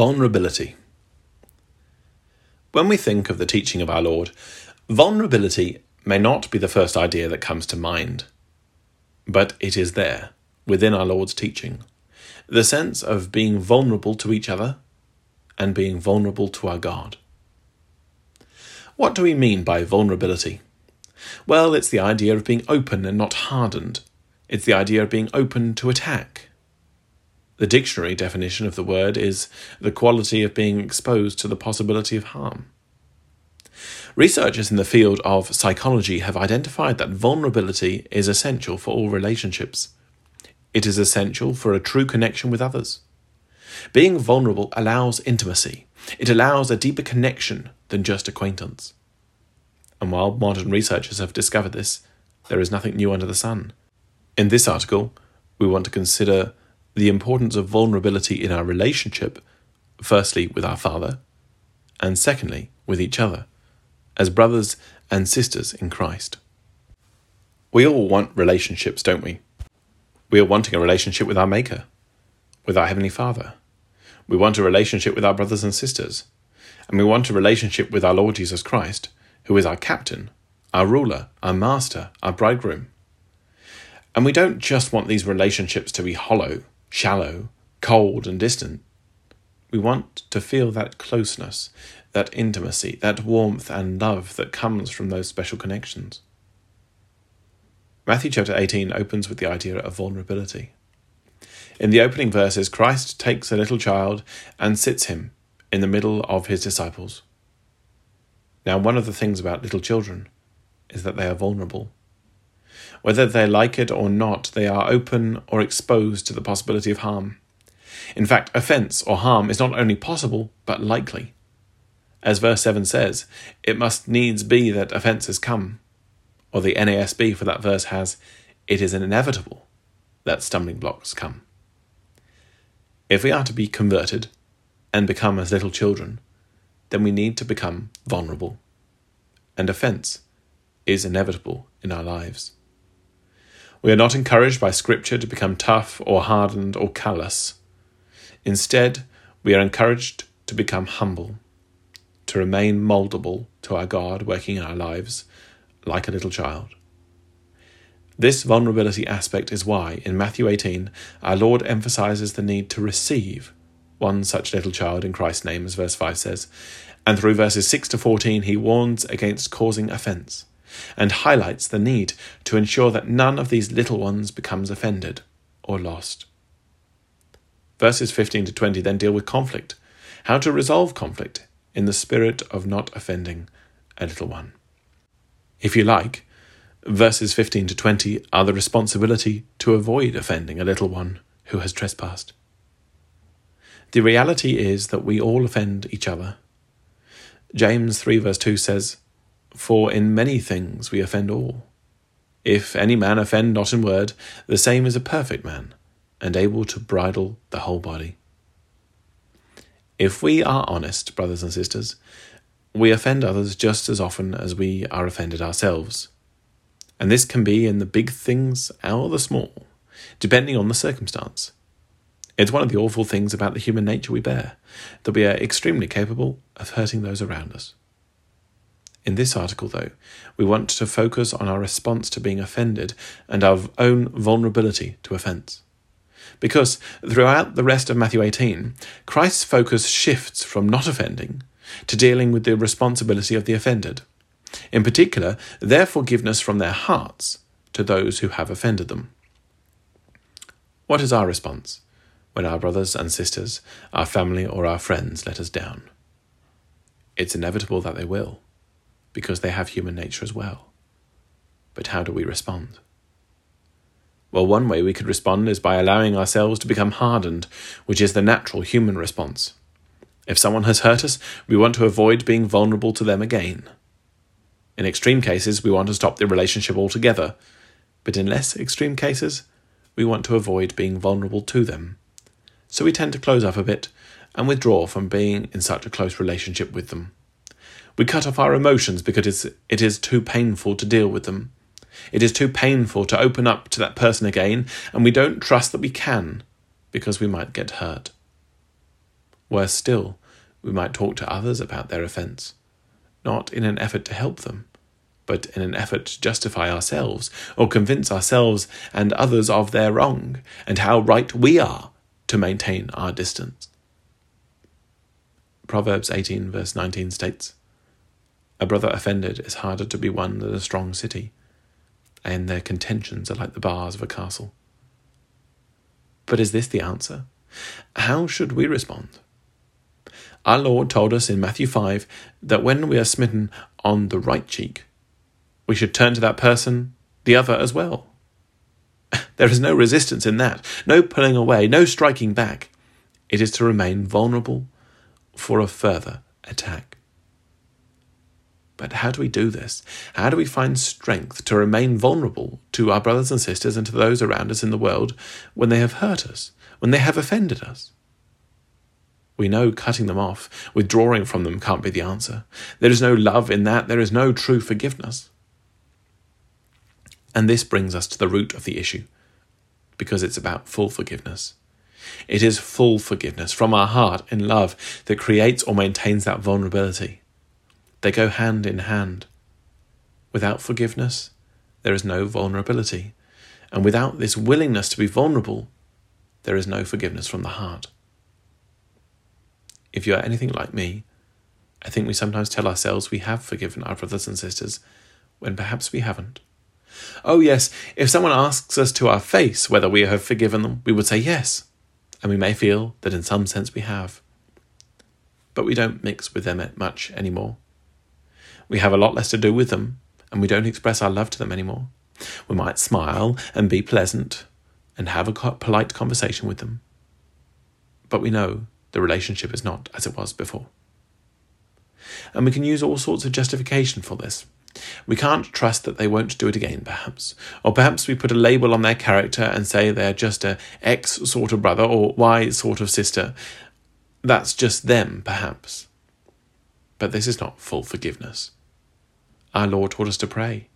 Vulnerability. When we think of the teaching of our Lord, vulnerability may not be the first idea that comes to mind, but it is there, within our Lord's teaching. The sense of being vulnerable to each other and being vulnerable to our God. What do we mean by vulnerability? Well, it's the idea of being open and not hardened. It's the idea of being open to attack. The dictionary definition of the word is the quality of being exposed to the possibility of harm. Researchers in the field of psychology have identified that vulnerability is essential for all relationships. It is essential for a true connection with others. Being vulnerable allows intimacy, it allows a deeper connection than just acquaintance. And while modern researchers have discovered this, there is nothing new under the sun. In this article, we want to consider the importance of vulnerability in our relationship, firstly with our Father, and secondly with each other, as brothers and sisters in Christ. We all want relationships, don't we? We are wanting a relationship with our Maker, with our Heavenly Father. We want a relationship with our brothers and sisters. And we want a relationship with our Lord Jesus Christ, who is our captain, our ruler, our master, our bridegroom. And we don't just want these relationships to be hollow, shallow, cold, and distant. We want to feel that closeness, that intimacy, that warmth and love that comes from those special connections. Matthew chapter 18 opens with the idea of vulnerability. In the opening verses, Christ takes a little child and sits him in the middle of his disciples. Now, one of the things about little children is that they are vulnerable. Whether they like it or not, they are open or exposed to the possibility of harm. In fact, offence or harm is not only possible, but likely. As verse 7 says, it must needs be that offences come. Or the NASB for that verse has, it is inevitable that stumbling blocks come. If we are to be converted and become as little children, then we need to become vulnerable. And offence is inevitable in our lives. We are not encouraged by Scripture to become tough or hardened or callous. Instead, we are encouraged to become humble, to remain moldable to our God working in our lives like a little child. This vulnerability aspect is why, in Matthew 18, our Lord emphasizes the need to receive one such little child in Christ's name, as verse 5 says, and through verses 6 to 14, he warns against causing offense and highlights the need to ensure that none of these little ones becomes offended or lost. Verses 15 to 20 then deal with conflict, how to resolve conflict in the spirit of not offending a little one. If you like, verses 15 to 20 are the responsibility to avoid offending a little one who has trespassed. The reality is that we all offend each other. James 3 verse 2 says, for in many things we offend all. If any man offend not in word, the same is a perfect man, and able to bridle the whole body. If we are honest, brothers and sisters, we offend others just as often as we are offended ourselves. And this can be in the big things or the small, depending on the circumstance. It's one of the awful things about the human nature we bear, that we are extremely capable of hurting those around us. In this article, though, we want to focus on our response to being offended and our own vulnerability to offence. Because throughout the rest of Matthew 18, Christ's focus shifts from not offending to dealing with the responsibility of the offended. In particular, their forgiveness from their hearts to those who have offended them. What is our response when our brothers and sisters, our family, or our friends let us down? It's inevitable that they will because they have human nature as well. But how do we respond? Well, one way we could respond is by allowing ourselves to become hardened, which is the natural human response. If someone has hurt us, we want to avoid being vulnerable to them again. In extreme cases, we want to stop the relationship altogether, but in less extreme cases, we want to avoid being vulnerable to them. So we tend to close up a bit and withdraw from being in such a close relationship with them. We cut off our emotions because it is too painful to deal with them. It is too painful to open up to that person again, and we don't trust that we can because we might get hurt. Worse still, we might talk to others about their offence, not in an effort to help them, but in an effort to justify ourselves or convince ourselves and others of their wrong and how right we are to maintain our distance. Proverbs 18, verse 19 states A brother offended is harder to be won than a strong city, and their contentions are like the bars of a castle. But is this the answer? How should we respond? Our Lord told us in Matthew 5 that when we are smitten on the right cheek, we should turn to that person the other as well. There is no resistance in that, no pulling away, no striking back. It is to remain vulnerable for a further attack. But how do we do this? How do we find strength to remain vulnerable to our brothers and sisters and to those around us in the world when they have hurt us, when they have offended us? We know cutting them off, withdrawing from them can't be the answer. There is no love in that, there is no true forgiveness. And this brings us to the root of the issue, because it's about full forgiveness. It is full forgiveness from our heart in love that creates or maintains that vulnerability. They go hand in hand. Without forgiveness, there is no vulnerability. And without this willingness to be vulnerable, there is no forgiveness from the heart if you are anything like me, I think we sometimes tell ourselves we have forgiven our brothers and sisters when perhaps we haven't. Oh, yes, if someone asks us to our face whether we have forgiven them, we would say yes, and we may feel that in some sense we have. But we don't mix with them much anymore. We have a lot less to do with them, and we don't express our love to them anymore. We might smile and be pleasant and have a polite conversation with them. But we know the relationship is not as it was before. And we can use all sorts of justification for this. We can't trust that they won't do it again, perhaps. Or perhaps we put a label on their character and say they're just a X sort of brother or Y sort of sister. That's just them, perhaps. But this is not full forgiveness. Our Lord taught us to pray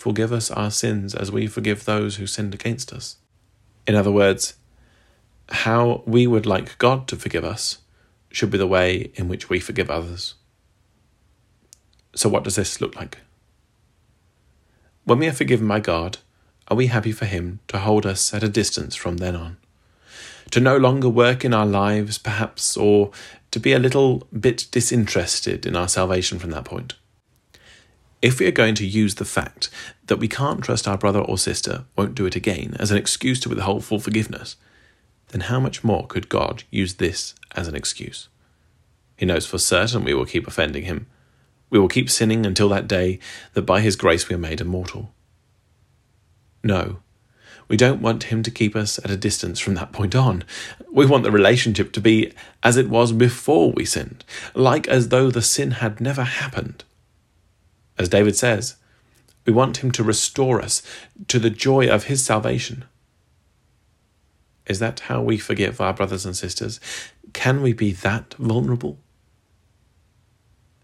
Forgive us our sins as we forgive those who sinned against us. In other words, how we would like God to forgive us should be the way in which we forgive others. So, what does this look like? When we are forgiven by God, are we happy for Him to hold us at a distance from then on? To no longer work in our lives, perhaps, or to be a little bit disinterested in our salvation from that point? If we are going to use the fact that we can't trust our brother or sister won't do it again as an excuse to withhold full forgiveness, then how much more could God use this as an excuse? He knows for certain we will keep offending him. We will keep sinning until that day that by his grace we are made immortal. No, we don't want him to keep us at a distance from that point on. We want the relationship to be as it was before we sinned, like as though the sin had never happened. As David says, we want him to restore us to the joy of his salvation. Is that how we forgive our brothers and sisters? Can we be that vulnerable?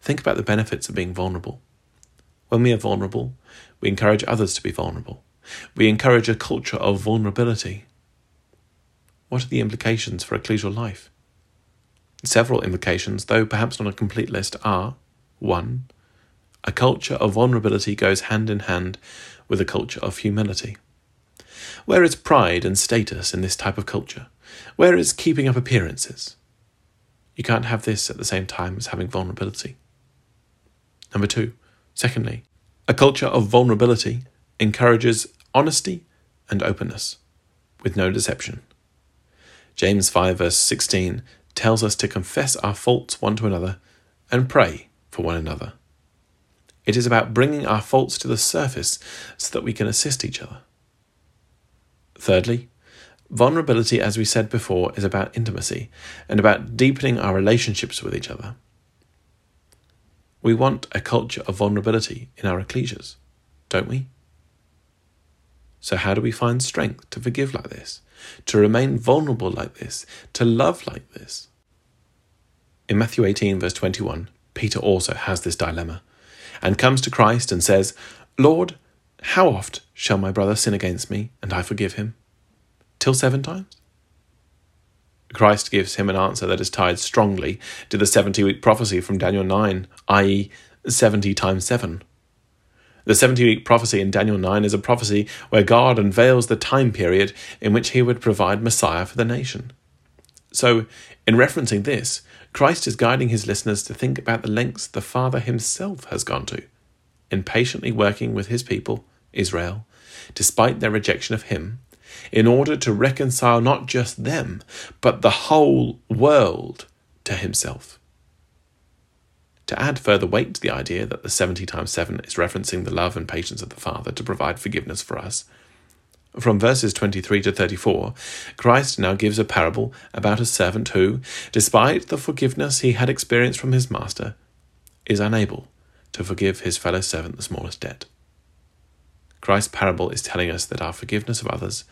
Think about the benefits of being vulnerable. When we are vulnerable, we encourage others to be vulnerable. We encourage a culture of vulnerability. What are the implications for ecclesial life? Several implications, though perhaps not a complete list, are 1. A culture of vulnerability goes hand in hand with a culture of humility. Where is pride and status in this type of culture? Where is keeping up appearances? You can't have this at the same time as having vulnerability. Number two, secondly, a culture of vulnerability encourages honesty and openness, with no deception. James 5, verse 16 tells us to confess our faults one to another and pray for one another. It is about bringing our faults to the surface so that we can assist each other. Thirdly, vulnerability, as we said before, is about intimacy and about deepening our relationships with each other. We want a culture of vulnerability in our ecclesias, don't we? So, how do we find strength to forgive like this, to remain vulnerable like this, to love like this? In Matthew 18, verse 21, Peter also has this dilemma and comes to Christ and says, Lord, how oft shall my brother sin against me, and I forgive him? Till seven times? Christ gives him an answer that is tied strongly to the 70 week prophecy from Daniel 9, i.e., 70 times 7. The 70 week prophecy in Daniel 9 is a prophecy where God unveils the time period in which he would provide Messiah for the nation. So, in referencing this, Christ is guiding his listeners to think about the lengths the Father himself has gone to in patiently working with his people, Israel, despite their rejection of him, in order to reconcile not just them, but the whole world to himself. To add further weight to the idea that the 70 times 7 is referencing the love and patience of the Father to provide forgiveness for us, from verses 23 to 34, Christ now gives a parable about a servant who, despite the forgiveness he had experienced from his master, is unable to forgive his fellow servant the smallest debt. Christ's parable is telling us that our forgiveness of others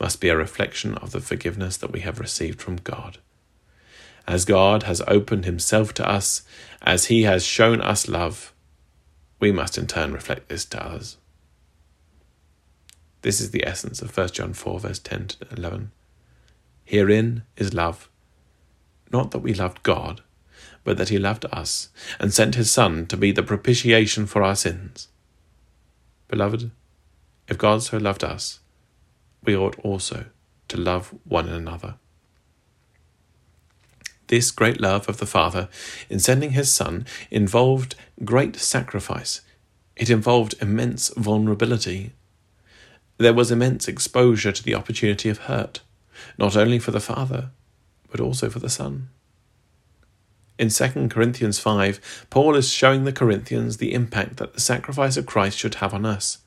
must be a reflection of the forgiveness that we have received from God. As God has opened himself to us, as he has shown us love, we must in turn reflect this to others. This is the essence of 1 John 4, verse 10 to 11. Herein is love, not that we loved God, but that he loved us, and sent his Son to be the propitiation for our sins. Beloved, if God so loved us, we ought also to love one another. This great love of the Father in sending his Son involved great sacrifice. It involved immense vulnerability there was immense exposure to the opportunity of hurt, not only for the Father, but also for the Son. In 2 Corinthians 5, Paul is showing the Corinthians the impact that the sacrifice of Christ should have on us.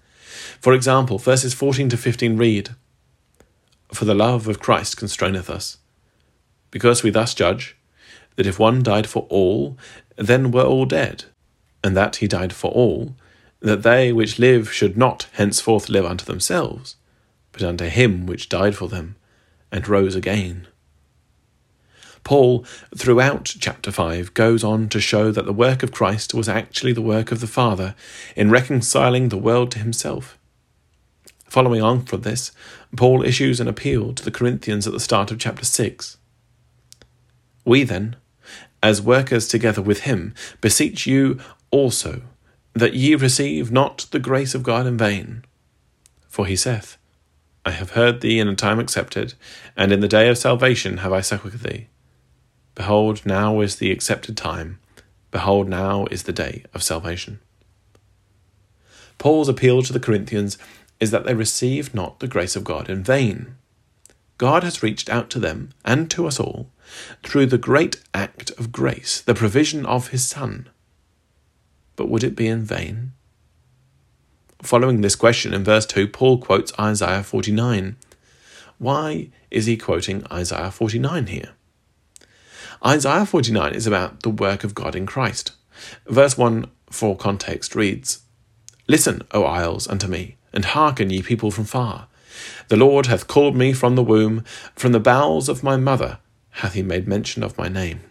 For example, verses 14 to 15 read, For the love of Christ constraineth us, because we thus judge that if one died for all, then were all dead, and that he died for all, that they which live should not henceforth live unto themselves, but unto him which died for them, and rose again. Paul, throughout chapter 5, goes on to show that the work of Christ was actually the work of the Father in reconciling the world to himself. Following on from this, Paul issues an appeal to the Corinthians at the start of chapter 6. We then, as workers together with him, beseech you also that ye receive not the grace of God in vain. For he saith, I have heard thee in a time accepted, and in the day of salvation have I succoured thee. Behold, now is the accepted time. Behold, now is the day of salvation. Paul's appeal to the Corinthians is that they receive not the grace of God in vain. God has reached out to them and to us all through the great act of grace, the provision of his Son but would it be in vain? Following this question in verse 2, Paul quotes Isaiah 49. Why is he quoting Isaiah 49 here? Isaiah 49 is about the work of God in Christ. Verse 1 for context reads Listen, O isles, unto me, and hearken, ye people from far. The Lord hath called me from the womb, from the bowels of my mother hath he made mention of my name.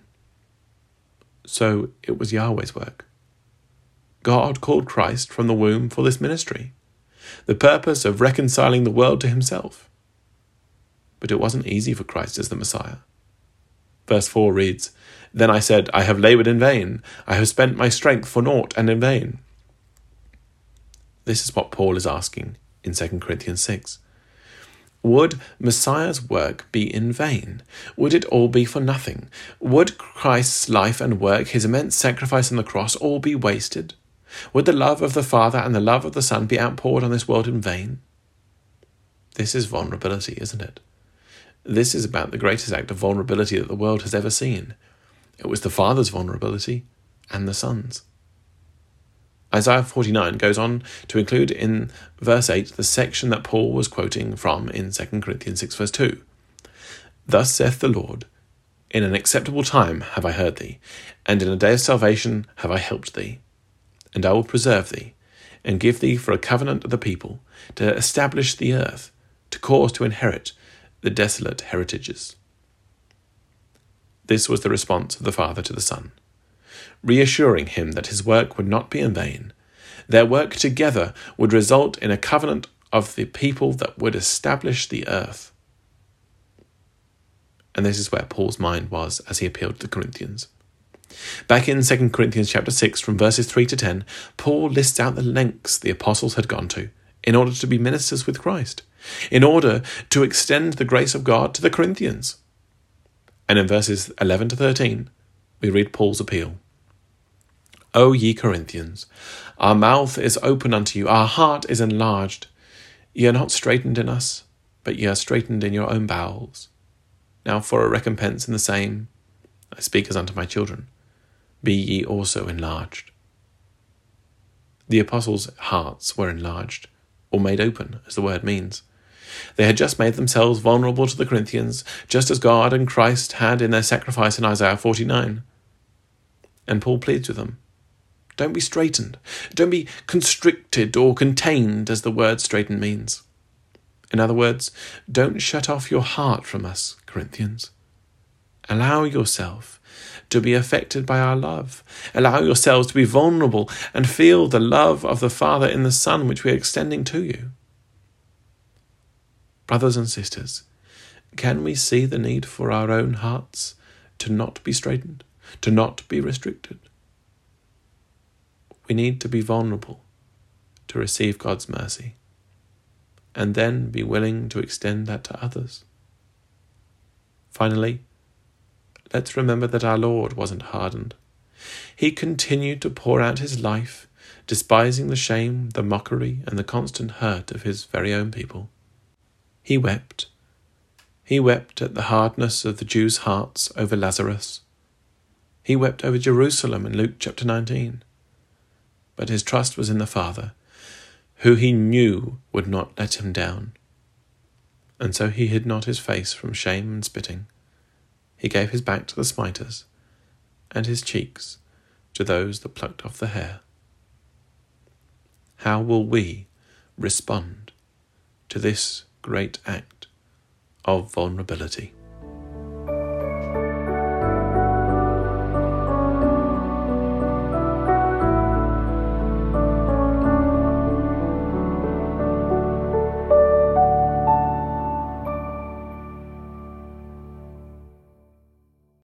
So it was Yahweh's work. God called Christ from the womb for this ministry, the purpose of reconciling the world to himself. But it wasn't easy for Christ as the Messiah. Verse 4 reads, Then I said, I have laboured in vain, I have spent my strength for naught and in vain. This is what Paul is asking in 2 Corinthians 6. Would Messiah's work be in vain? Would it all be for nothing? Would Christ's life and work, his immense sacrifice on the cross, all be wasted? Would the love of the Father and the love of the Son be outpoured on this world in vain? This is vulnerability, isn't it? This is about the greatest act of vulnerability that the world has ever seen. It was the Father's vulnerability and the Son's. Isaiah 49 goes on to include in verse 8 the section that Paul was quoting from in 2 Corinthians 6, verse 2. Thus saith the Lord, In an acceptable time have I heard thee, and in a day of salvation have I helped thee and I will preserve thee, and give thee for a covenant of the people, to establish the earth, to cause to inherit the desolate heritages. This was the response of the Father to the Son, reassuring him that his work would not be in vain. Their work together would result in a covenant of the people that would establish the earth. And this is where Paul's mind was as he appealed to the Corinthians. Back in 2 Corinthians chapter 6 from verses 3 to 10, Paul lists out the lengths the apostles had gone to in order to be ministers with Christ, in order to extend the grace of God to the Corinthians. And in verses 11 to 13, we read Paul's appeal. O ye Corinthians, our mouth is open unto you, our heart is enlarged. Ye are not straitened in us, but ye are straitened in your own bowels. Now for a recompense in the same, I speak as unto my children, be ye also enlarged. The apostles' hearts were enlarged, or made open, as the word means. They had just made themselves vulnerable to the Corinthians, just as God and Christ had in their sacrifice in Isaiah 49. And Paul pleads with them don't be straitened. Don't be constricted or contained, as the word straitened means. In other words, don't shut off your heart from us, Corinthians. Allow yourself to be affected by our love. Allow yourselves to be vulnerable and feel the love of the Father in the Son which we are extending to you. Brothers and sisters, can we see the need for our own hearts to not be straitened, to not be restricted? We need to be vulnerable to receive God's mercy and then be willing to extend that to others. Finally, let's remember that our Lord wasn't hardened. He continued to pour out his life, despising the shame, the mockery, and the constant hurt of his very own people. He wept. He wept at the hardness of the Jews' hearts over Lazarus. He wept over Jerusalem in Luke chapter 19 but his trust was in the Father, who he knew would not let him down. And so he hid not his face from shame and spitting. He gave his back to the smiters, and his cheeks to those that plucked off the hair. How will we respond to this great act of vulnerability?